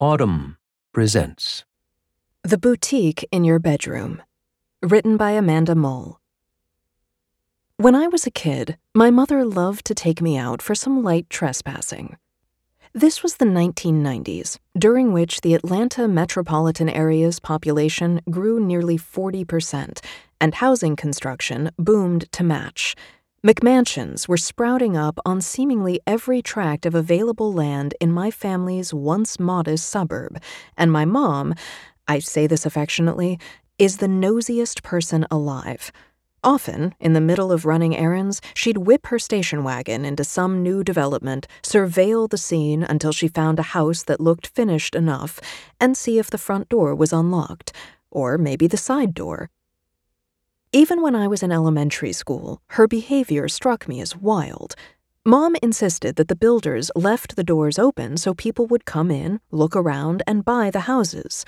Audm presents The Boutique in Your Bedroom, written by Amanda Mull. When I was a kid, my mother loved to take me out for some light trespassing. This was the 1990s, during which the Atlanta metropolitan area's population grew nearly 40%, and housing construction boomed to match. McMansions were sprouting up on seemingly every tract of available land in my family's once modest suburb, and my mom, I say this affectionately, is the nosiest person alive. Often, in the middle of running errands, she'd whip her station wagon into some new development, surveil the scene until she found a house that looked finished enough, and see if the front door was unlocked, or maybe the side door. Even when I was in elementary school, her behavior struck me as wild. Mom insisted that the builders left the doors open so people would come in, look around, and buy the houses.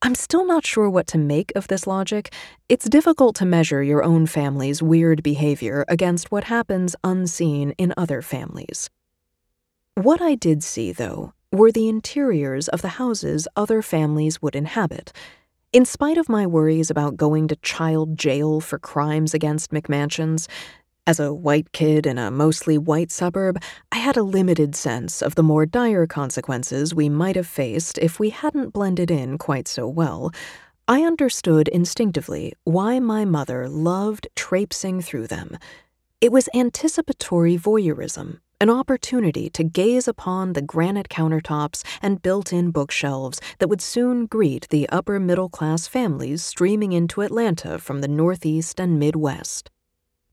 I'm still not sure what to make of this logic. It's difficult to measure your own family's weird behavior against what happens unseen in other families. What I did see, though, were the interiors of the houses other families would inhabit. In spite of my worries about going to child jail for crimes against McMansions, as a white kid in a mostly white suburb, I had a limited sense of the more dire consequences we might have faced if we hadn't blended in quite so well. I understood instinctively why my mother loved traipsing through them. It was anticipatory voyeurism an opportunity to gaze upon the granite countertops and built in bookshelves that would soon greet the upper middle class families streaming into Atlanta from the Northeast and Midwest.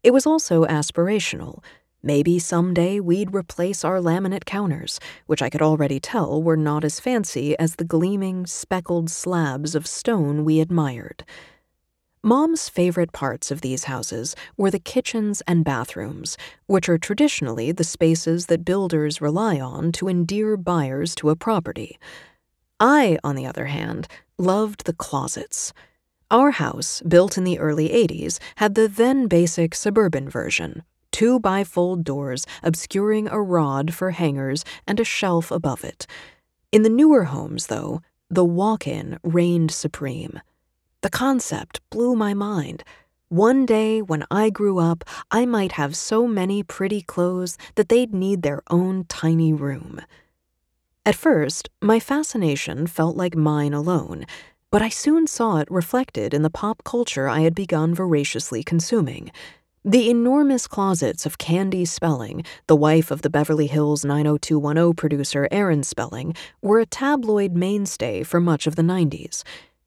It was also aspirational. Maybe someday we'd replace our laminate counters, which I could already tell were not as fancy as the gleaming, speckled slabs of stone we admired. Mom's favorite parts of these houses were the kitchens and bathrooms, which are traditionally the spaces that builders rely on to endear buyers to a property. I, on the other hand, loved the closets. Our house, built in the early 80s, had the then basic suburban version two bifold doors obscuring a rod for hangers and a shelf above it. In the newer homes, though, the walk in reigned supreme. The concept blew my mind. One day, when I grew up, I might have so many pretty clothes that they'd need their own tiny room. At first, my fascination felt like mine alone, but I soon saw it reflected in the pop culture I had begun voraciously consuming. The enormous closets of Candy Spelling, the wife of the Beverly Hills 90210 producer Aaron Spelling, were a tabloid mainstay for much of the 90s.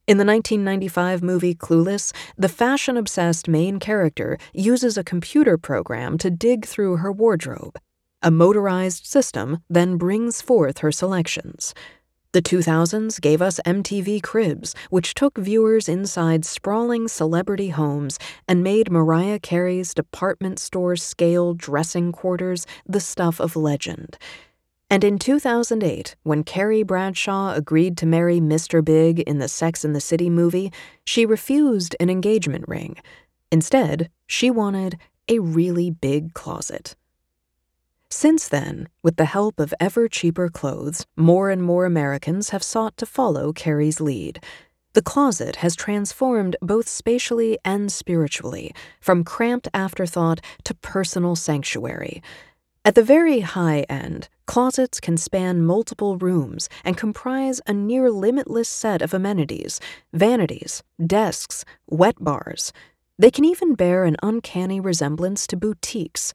In the 1995 movie Clueless, the fashion obsessed main character uses a computer program to dig through her wardrobe. A motorized system then brings forth her selections. The 2000s gave us MTV Cribs, which took viewers inside sprawling celebrity homes and made Mariah Carey's department store scale dressing quarters the stuff of legend. And in 2008, when Carrie Bradshaw agreed to marry Mr. Big in the Sex and the City movie, she refused an engagement ring. Instead, she wanted a really big closet. Since then, with the help of ever cheaper clothes, more and more Americans have sought to follow Carrie's lead. The closet has transformed both spatially and spiritually, from cramped afterthought to personal sanctuary. At the very high end, closets can span multiple rooms and comprise a near limitless set of amenities vanities, desks, wet bars. They can even bear an uncanny resemblance to boutiques.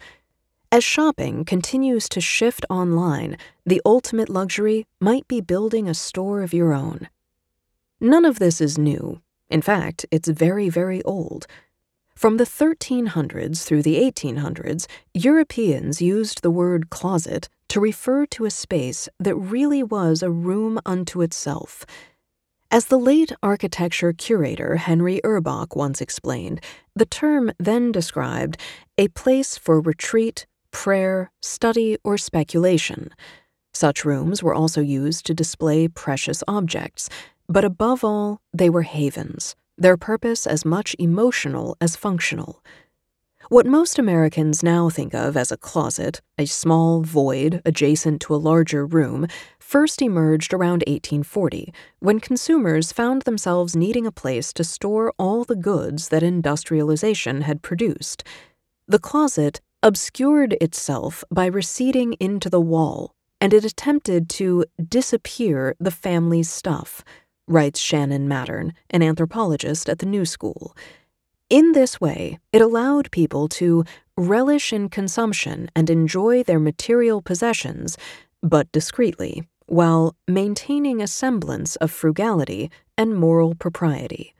As shopping continues to shift online, the ultimate luxury might be building a store of your own. None of this is new. In fact, it's very, very old. From the 1300s through the 1800s, Europeans used the word closet to refer to a space that really was a room unto itself. As the late architecture curator Henry Urbach once explained, the term then described a place for retreat, prayer, study, or speculation. Such rooms were also used to display precious objects, but above all, they were havens their purpose as much emotional as functional. What most Americans now think of as a closet, a small void adjacent to a larger room, first emerged around 1840 when consumers found themselves needing a place to store all the goods that industrialization had produced. The closet obscured itself by receding into the wall, and it attempted to disappear the family's stuff, writes Shannon Mattern, an anthropologist at the New School. In this way, it allowed people to relish in consumption and enjoy their material possessions, but discreetly, while maintaining a semblance of frugality and moral propriety.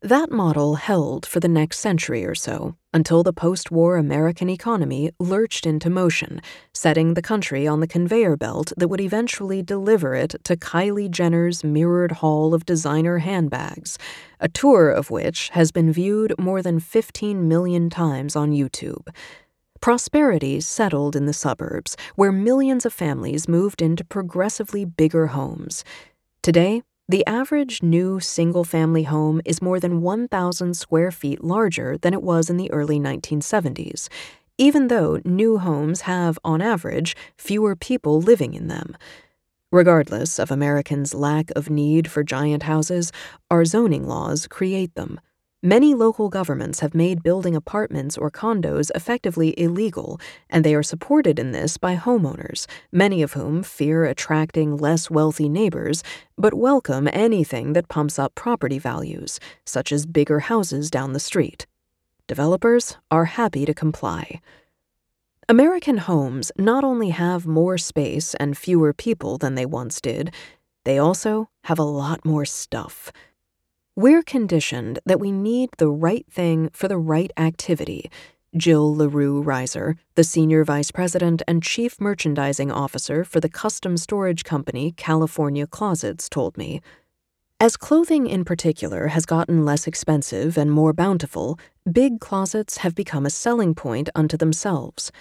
That model held for the next century or so, until the post war American economy lurched into motion, setting the country on the conveyor belt that would eventually deliver it to Kylie Jenner's mirrored hall of designer handbags, a tour of which has been viewed more than 15 million times on YouTube. Prosperity settled in the suburbs, where millions of families moved into progressively bigger homes. Today, the average new single family home is more than 1,000 square feet larger than it was in the early 1970s, even though new homes have, on average, fewer people living in them. Regardless of Americans' lack of need for giant houses, our zoning laws create them. Many local governments have made building apartments or condos effectively illegal, and they are supported in this by homeowners, many of whom fear attracting less wealthy neighbors, but welcome anything that pumps up property values, such as bigger houses down the street. Developers are happy to comply. American homes not only have more space and fewer people than they once did, they also have a lot more stuff. We're conditioned that we need the right thing for the right activity. Jill LaRue Reiser, the Senior Vice President and Chief Merchandising Officer for the custom storage company California Closets, told me. As clothing in particular has gotten less expensive and more bountiful, big closets have become a selling point unto themselves.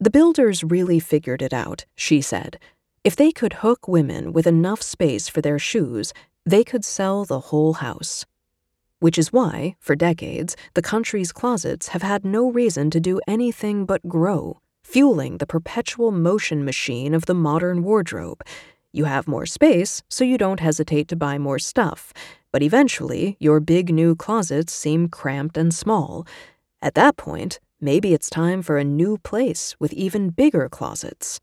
The builders really figured it out, she said. If they could hook women with enough space for their shoes, they could sell the whole house. Which is why, for decades, the country's closets have had no reason to do anything but grow, fueling the perpetual motion machine of the modern wardrobe. You have more space, so you don't hesitate to buy more stuff, but eventually your big new closets seem cramped and small. At that point, maybe it's time for a new place with even bigger closets.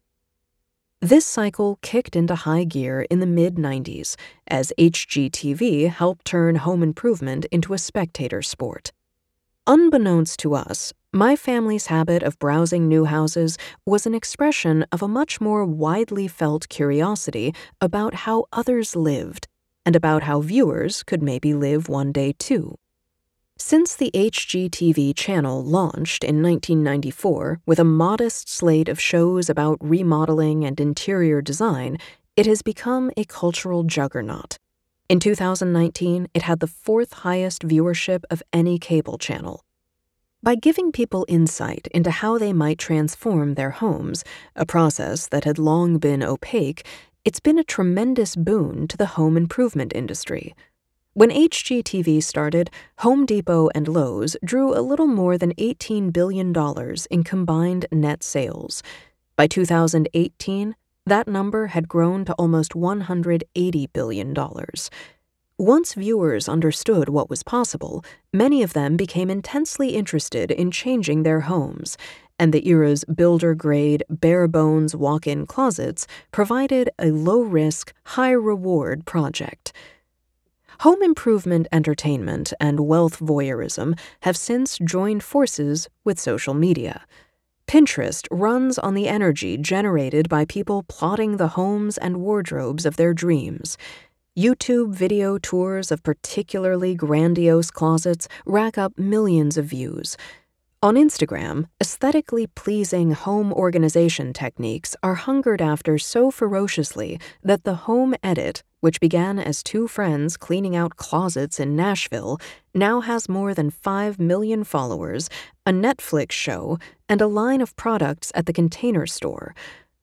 This cycle kicked into high gear in the mid 90s as HGTV helped turn home improvement into a spectator sport. Unbeknownst to us, my family's habit of browsing new houses was an expression of a much more widely felt curiosity about how others lived and about how viewers could maybe live one day too. Since the HGTV channel launched in 1994 with a modest slate of shows about remodeling and interior design, it has become a cultural juggernaut. In 2019, it had the fourth highest viewership of any cable channel. By giving people insight into how they might transform their homes, a process that had long been opaque, it's been a tremendous boon to the home improvement industry. When HGTV started, Home Depot and Lowe's drew a little more than $18 billion in combined net sales. By 2018, that number had grown to almost $180 billion. Once viewers understood what was possible, many of them became intensely interested in changing their homes, and the era's builder grade, bare bones walk in closets provided a low risk, high reward project. Home improvement entertainment and wealth voyeurism have since joined forces with social media. Pinterest runs on the energy generated by people plotting the homes and wardrobes of their dreams. YouTube video tours of particularly grandiose closets rack up millions of views. On Instagram, aesthetically pleasing home organization techniques are hungered after so ferociously that the home edit which began as two friends cleaning out closets in Nashville, now has more than 5 million followers, a Netflix show, and a line of products at the Container Store,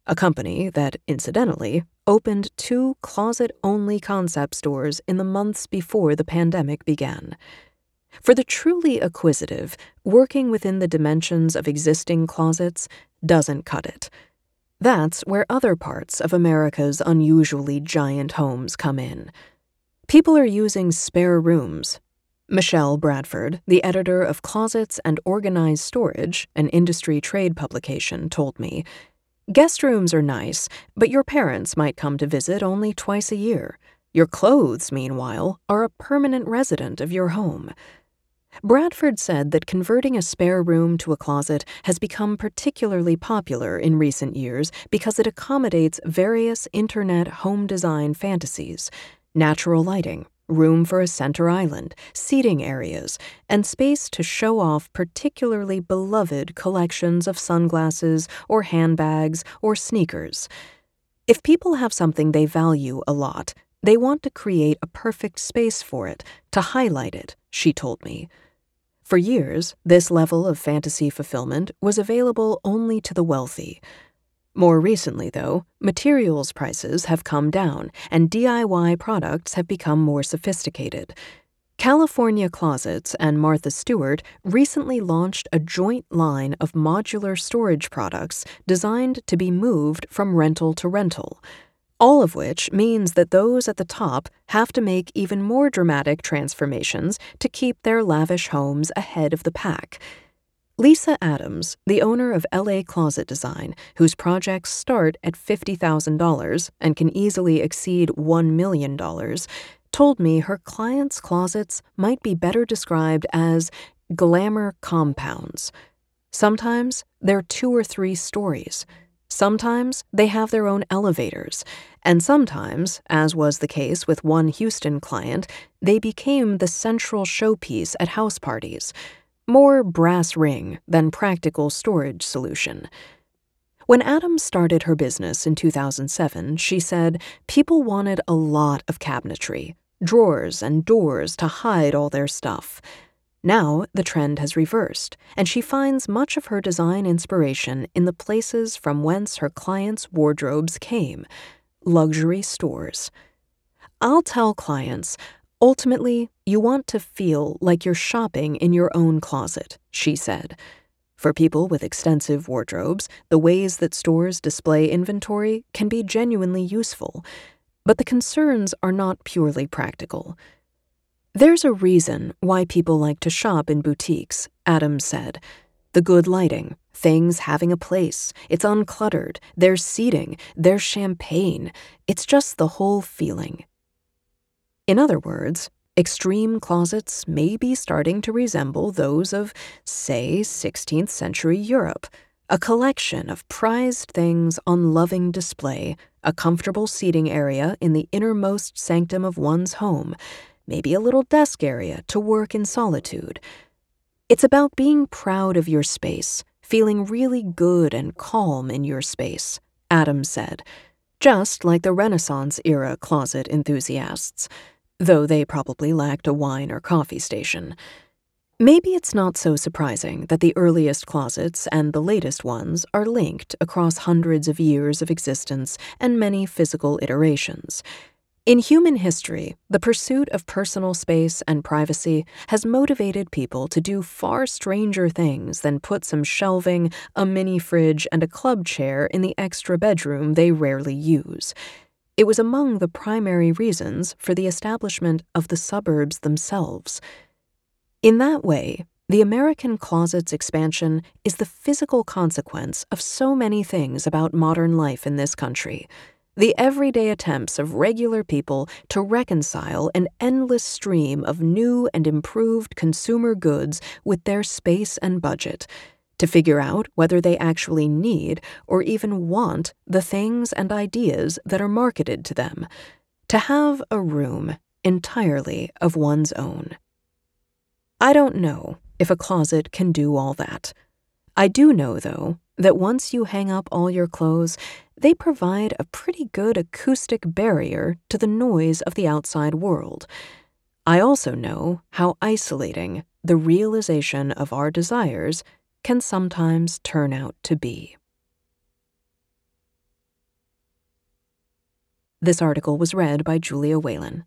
a company that, incidentally, opened two closet only concept stores in the months before the pandemic began. For the truly acquisitive, working within the dimensions of existing closets doesn't cut it. That's where other parts of America's unusually giant homes come in. People are using spare rooms. Michelle Bradford, the editor of Closets and Organized Storage, an industry trade publication, told me Guest rooms are nice, but your parents might come to visit only twice a year. Your clothes, meanwhile, are a permanent resident of your home. Bradford said that converting a spare room to a closet has become particularly popular in recent years because it accommodates various internet home design fantasies natural lighting, room for a center island, seating areas, and space to show off particularly beloved collections of sunglasses or handbags or sneakers. If people have something they value a lot, they want to create a perfect space for it, to highlight it, she told me. For years, this level of fantasy fulfillment was available only to the wealthy. More recently, though, materials prices have come down and DIY products have become more sophisticated. California Closets and Martha Stewart recently launched a joint line of modular storage products designed to be moved from rental to rental all of which means that those at the top have to make even more dramatic transformations to keep their lavish homes ahead of the pack. Lisa Adams, the owner of LA Closet Design, whose projects start at $50,000 and can easily exceed $1 million, told me her clients' closets might be better described as glamour compounds. Sometimes they're two or three stories. Sometimes they have their own elevators, and sometimes, as was the case with one Houston client, they became the central showpiece at house parties. More brass ring than practical storage solution. When Adams started her business in 2007, she said people wanted a lot of cabinetry, drawers and doors to hide all their stuff. Now, the trend has reversed, and she finds much of her design inspiration in the places from whence her clients' wardrobes came luxury stores. I'll tell clients ultimately, you want to feel like you're shopping in your own closet, she said. For people with extensive wardrobes, the ways that stores display inventory can be genuinely useful, but the concerns are not purely practical. There's a reason why people like to shop in boutiques, Adams said. The good lighting, things having a place, it's uncluttered, there's seating, there's champagne. It's just the whole feeling. In other words, extreme closets may be starting to resemble those of, say, 16th century Europe. A collection of prized things on loving display, a comfortable seating area in the innermost sanctum of one's home, maybe a little desk area to work in solitude. It's about being proud of your space, feeling really good and calm in your space, Adams said, just like the Renaissance era closet enthusiasts, though they probably lacked a wine or coffee station. Maybe it's not so surprising that the earliest closets and the latest ones are linked across hundreds of years of existence and many physical iterations. In human history, the pursuit of personal space and privacy has motivated people to do far stranger things than put some shelving, a mini fridge, and a club chair in the extra bedroom they rarely use. It was among the primary reasons for the establishment of the suburbs themselves. In that way, the American closet's expansion is the physical consequence of so many things about modern life in this country the everyday attempts of regular people to reconcile an endless stream of new and improved consumer goods with their space and budget, to figure out whether they actually need or even want the things and ideas that are marketed to them, to have a room entirely of one's own. I don't know if a closet can do all that. I do know, though, that once you hang up all your clothes, they provide a pretty good acoustic barrier to the noise of the outside world. I also know how isolating the realization of our desires can sometimes turn out to be. This article was read by Julia Whelan.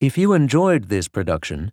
If you enjoyed this production,